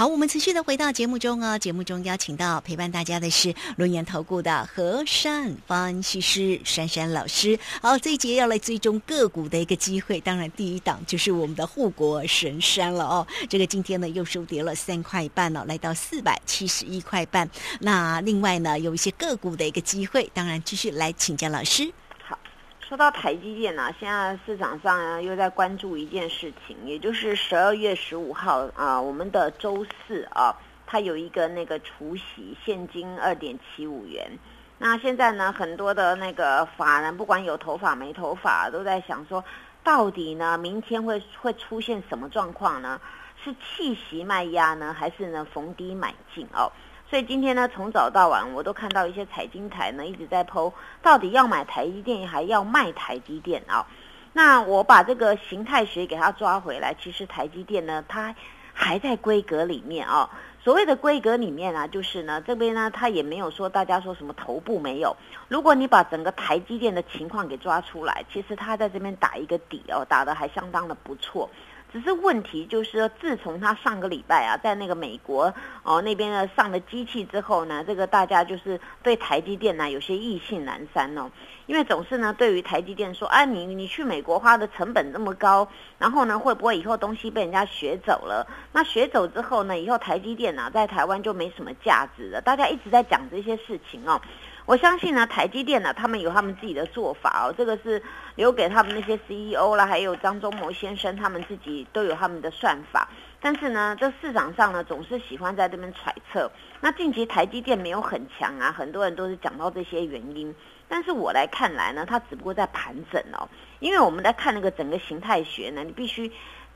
好，我们持续的回到节目中哦。节目中邀请到陪伴大家的是轮研投顾的和善分析师珊珊老师。好，这一节要来追踪个股的一个机会，当然第一档就是我们的护国神山了哦。这个今天呢又收跌了三块半了，来到四百七十一块半。那另外呢有一些个股的一个机会，当然继续来请教老师。说到台积电呢，现在市场上又在关注一件事情，也就是十二月十五号啊，我们的周四啊，它有一个那个除息现金二点七五元。那现在呢，很多的那个法人，不管有头发没头发，都在想说，到底呢，明天会会出现什么状况呢？是弃息卖压呢，还是呢逢低买进哦？所以今天呢，从早到晚，我都看到一些财经台呢一直在剖，到底要买台积电还要卖台积电啊？那我把这个形态学给它抓回来，其实台积电呢，它还在规格里面啊。所谓的规格里面啊，就是呢，这边呢，它也没有说大家说什么头部没有。如果你把整个台积电的情况给抓出来，其实它在这边打一个底哦，打的还相当的不错。只是问题就是说，自从他上个礼拜啊，在那个美国哦那边呢上了机器之后呢，这个大家就是对台积电呢有些意兴阑珊哦，因为总是呢对于台积电说，啊你你去美国花的成本那么高，然后呢会不会以后东西被人家学走了？那学走之后呢，以后台积电呢在台湾就没什么价值了。大家一直在讲这些事情哦。我相信呢，台积电呢，他们有他们自己的做法哦，这个是留给他们那些 CEO 啦，还有张忠谋先生他们自己都有他们的算法。但是呢，这市场上呢，总是喜欢在这边揣测。那近期台积电没有很强啊，很多人都是讲到这些原因。但是我来看来呢，它只不过在盘整哦，因为我们在看那个整个形态学呢，你必须。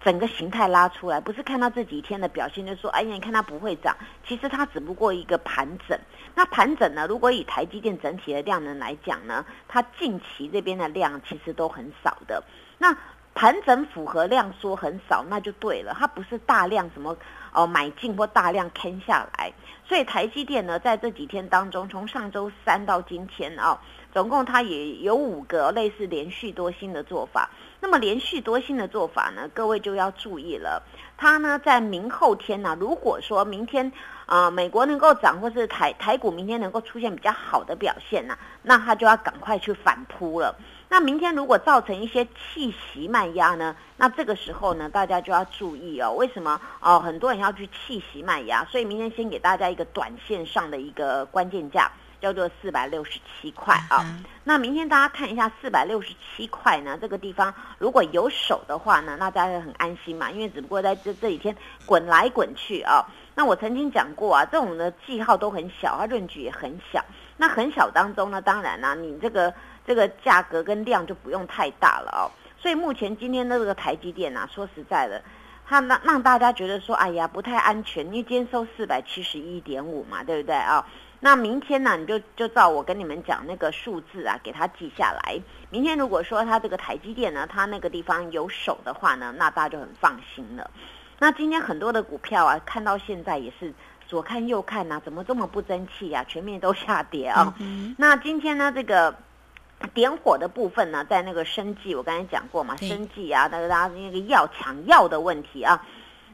整个形态拉出来，不是看到这几天的表现就说，哎呀，你看它不会涨，其实它只不过一个盘整。那盘整呢，如果以台积电整体的量能来讲呢，它近期这边的量其实都很少的。那盘整符合量说很少，那就对了，它不是大量什么哦买进或大量坑下来。所以台积电呢，在这几天当中，从上周三到今天啊，总共它也有五个类似连续多星的做法。那么连续多星的做法呢，各位就要注意了。它呢在明后天呢，如果说明天啊美国能够涨，或是台台股明天能够出现比较好的表现呢，那它就要赶快去反扑了。那明天如果造成一些气息慢压呢，那这个时候呢，大家就要注意哦。为什么哦？很多人要去气息慢压，所以明天先给大家一个短线上的一个关键价。叫做四百六十七块啊，那明天大家看一下四百六十七块呢，这个地方如果有手的话呢，那大家很安心嘛，因为只不过在这这几天滚来滚去啊。那我曾经讲过啊，这种的记号都很小，它润距也很小。那很小当中呢，当然啦，你这个这个价格跟量就不用太大了哦。所以目前今天的这个台积电啊，说实在的，它让让大家觉得说，哎呀，不太安全，因为今天收四百七十一点五嘛，对不对啊？那明天呢，你就就照我跟你们讲那个数字啊，给它记下来。明天如果说它这个台积电呢，它那个地方有手的话呢，那大家就很放心了。那今天很多的股票啊，看到现在也是左看右看呐，怎么这么不争气呀？全面都下跌啊。那今天呢，这个点火的部分呢，在那个生计，我刚才讲过嘛，生计啊，那个大家那个药抢药的问题啊。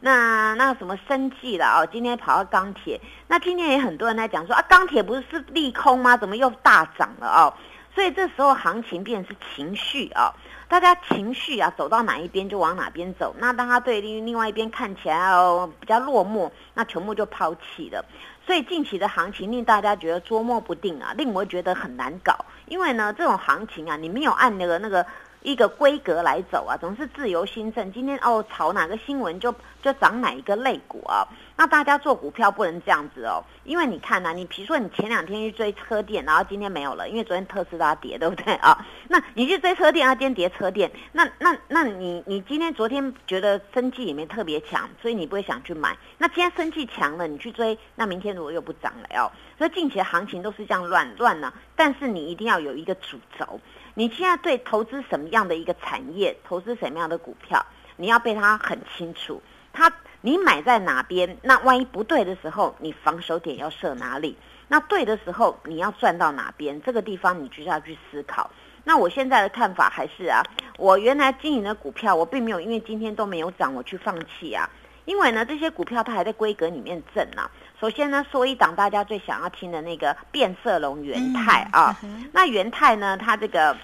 那那什么生计了哦？今天跑到钢铁，那今天也很多人在讲说啊，钢铁不是是利空吗？怎么又大涨了哦？所以这时候行情变是情绪啊，大家情绪啊走到哪一边就往哪边走。那当他对另另外一边看起来哦比较落寞，那全部就抛弃了。所以近期的行情令大家觉得捉摸不定啊，令我觉得很难搞。因为呢，这种行情啊，你没有按那个那个。一个规格来走啊，总是自由新政。今天哦，炒哪个新闻就就涨哪一个类股啊。那大家做股票不能这样子哦，因为你看呐，你比如说你前两天去追车电，然后今天没有了，因为昨天特斯拉跌，对不对啊？那你去追车电，啊，今天跌车电，那那那你你今天昨天觉得生计也没特别强，所以你不会想去买。那今天生计强了，你去追，那明天如果又不涨了哦。所以近期的行情都是这样乱乱呢。但是你一定要有一个主轴。你现在对投资什么样的一个产业，投资什么样的股票，你要被他很清楚。他你买在哪边，那万一不对的时候，你防守点要设哪里？那对的时候，你要赚到哪边？这个地方你就要去思考。那我现在的看法还是啊，我原来经营的股票，我并没有因为今天都没有涨，我去放弃啊。因为呢，这些股票它还在规格里面挣呢。首先呢，说一档大家最想要听的那个变色龙元泰啊，那元泰呢，它这个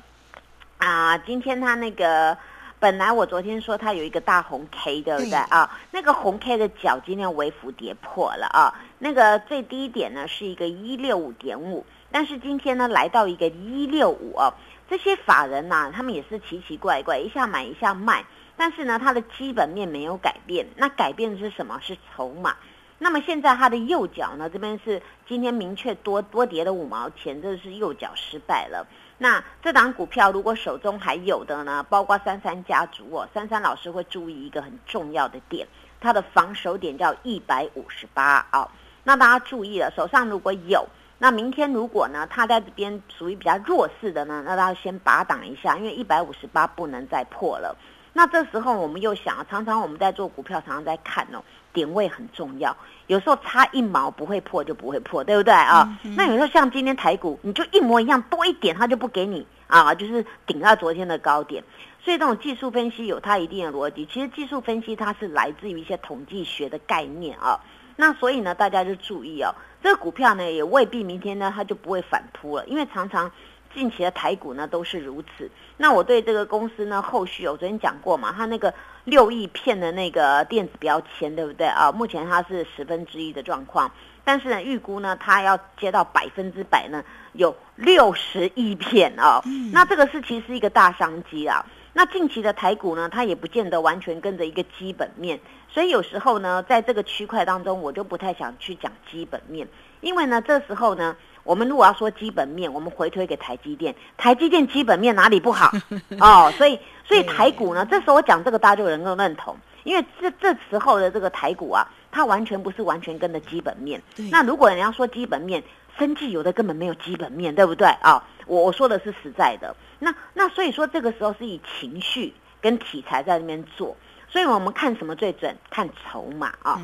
啊，今天它那个本来我昨天说它有一个大红 K，对不对啊？那个红 K 的角今天微幅跌破了啊，那个最低点呢是一个一六五点五，但是今天呢来到一个一六五哦，这些法人呐，他们也是奇奇怪怪，一下买一下卖，但是呢，它的基本面没有改变，那改变的是什么？是筹码。那么现在它的右脚呢？这边是今天明确多多跌了五毛钱，这是右脚失败了。那这档股票如果手中还有的呢？包括三三家族哦，三三老师会注意一个很重要的点，它的防守点叫一百五十八啊。那大家注意了，手上如果有，那明天如果呢，它在这边属于比较弱势的呢，那大家先拔挡一下，因为一百五十八不能再破了。那这时候我们又想，常常我们在做股票，常常在看哦。点位很重要，有时候差一毛不会破就不会破，对不对啊？那有时候像今天台股，你就一模一样多一点，它就不给你啊，就是顶到昨天的高点。所以这种技术分析有它一定的逻辑。其实技术分析它是来自于一些统计学的概念啊。那所以呢，大家就注意哦，这个股票呢也未必明天呢它就不会反扑了，因为常常近期的台股呢都是如此。那我对这个公司呢，后续我昨天讲过嘛，它那个。六亿片的那个电子标签，对不对啊？目前它是十分之一的状况，但是呢，预估呢，它要接到百分之百呢，有六十亿片哦。那这个是其实是一个大商机啊。那近期的台股呢，它也不见得完全跟着一个基本面，所以有时候呢，在这个区块当中，我就不太想去讲基本面，因为呢，这时候呢。我们如果要说基本面，我们回推给台积电，台积电基本面哪里不好 哦？所以，所以台股呢，这时候我讲这个，大家就能够认同，因为这这时候的这个台股啊，它完全不是完全跟着基本面。那如果你要说基本面，生计有的根本没有基本面，对不对啊？我我说的是实在的。那那所以说，这个时候是以情绪跟题材在那边做，所以我们看什么最准？看筹码啊。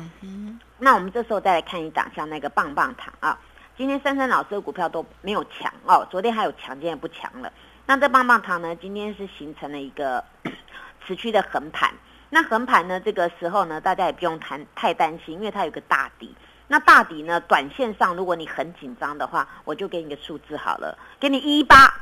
那我们这时候再来看一档，像那个棒棒糖啊。今天珊珊老师的股票都没有强哦，昨天还有强，今天不强了。那这棒棒糖呢？今天是形成了一个 持续的横盘。那横盘呢？这个时候呢，大家也不用谈太担心，因为它有个大底。那大底呢，短线上如果你很紧张的话，我就给你个数字好了，给你一八，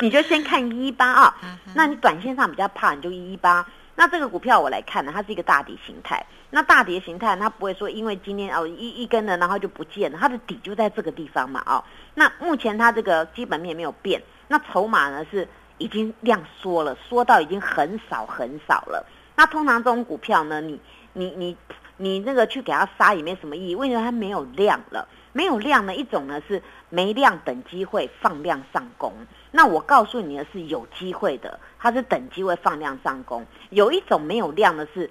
你就先看一八啊。那你短线上比较怕，你就一八。那这个股票我来看呢，它是一个大底形态。那大底形态，它不会说因为今天哦一一根的，然后就不见了。它的底就在这个地方嘛，哦。那目前它这个基本面没有变，那筹码呢是已经量缩了，缩到已经很少很少了。那通常这种股票呢，你你你你那个去给它杀也没什么意义，为什么它没有量了？没有量呢，一种呢是没量等机会放量上攻。那我告诉你的是有机会的，它是等机会放量上攻。有一种没有量的是，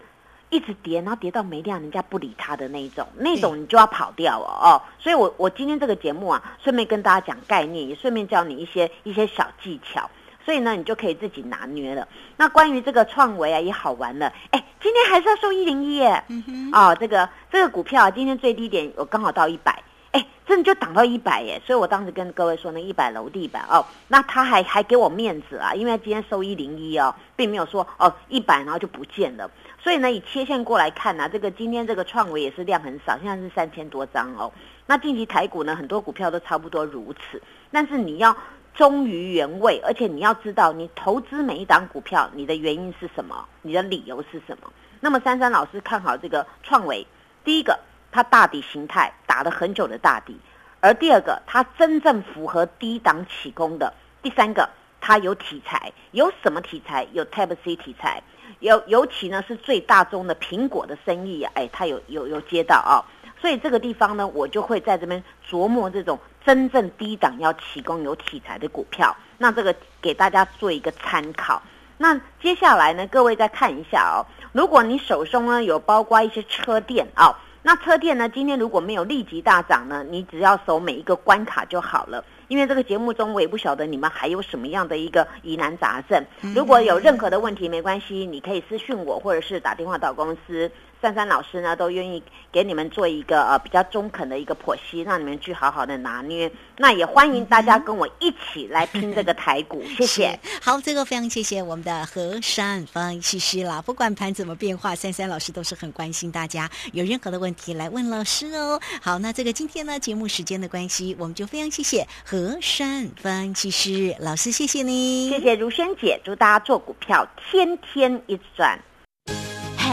一直跌，然后跌到没量，人家不理它的那一种，那种你就要跑掉哦哦。所以我我今天这个节目啊，顺便跟大家讲概念，也顺便教你一些一些小技巧。所以呢，你就可以自己拿捏了。那关于这个创维啊，也好玩了。哎，今天还是要收一零一耶。嗯哦，这个这个股票啊今天最低点我刚好到一百。哎，真的就挡到一百耶！所以我当时跟各位说，那一百楼地板哦，那他还还给我面子啊，因为今天收一零一哦，并没有说哦一百然后就不见了。所以呢，以切线过来看呢，这个今天这个创维也是量很少，现在是三千多张哦。那近期台股呢，很多股票都差不多如此。但是你要忠于原位，而且你要知道，你投资每一档股票，你的原因是什么？你的理由是什么？那么珊珊老师看好这个创维，第一个。它大底形态打了很久的大底，而第二个，它真正符合低档起攻的；第三个，它有题材，有什么题材？有 Type C 题材，尤尤其呢是最大宗的苹果的生意，哎，它有有有接到啊，所以这个地方呢，我就会在这边琢磨这种真正低档要起攻有题材的股票，那这个给大家做一个参考。那接下来呢，各位再看一下哦，如果你手中呢有包括一些车店啊。那车店呢？今天如果没有立即大涨呢，你只要守每一个关卡就好了。因为这个节目中，我也不晓得你们还有什么样的一个疑难杂症。如果有任何的问题，没关系，你可以私讯我，或者是打电话到公司珊珊老师呢都愿意给你们做一个呃比较中肯的一个剖析，让你们去好好的拿捏。那也欢迎大家跟我一起来拼这个台股，谢谢。好，这个非常谢谢我们的和善分析师啦。不管盘怎么变化，珊珊老师都是很关心大家，有任何的问题来问老师哦。好，那这个今天呢节目时间的关系，我们就非常谢谢和善分析师老师，谢谢你，谢谢如萱姐，祝大家做股票天天一直赚。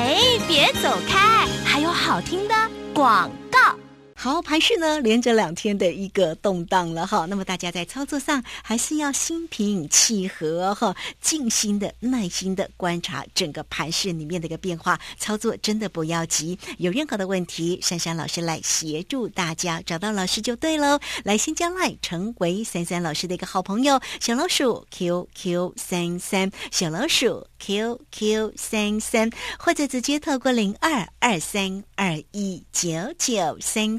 哎，别走开，还有好听的广告。好，盘市呢连着两天的一个动荡了哈，那么大家在操作上还是要心平气和哈，静心的、耐心的观察整个盘市里面的一个变化，操作真的不要急。有任何的问题，珊珊老师来协助大家，找到老师就对喽。来，先加来成为珊珊老师的一个好朋友，小老鼠 QQ 三三，小老鼠 QQ 三三，或者直接透过零二二三二一九九三。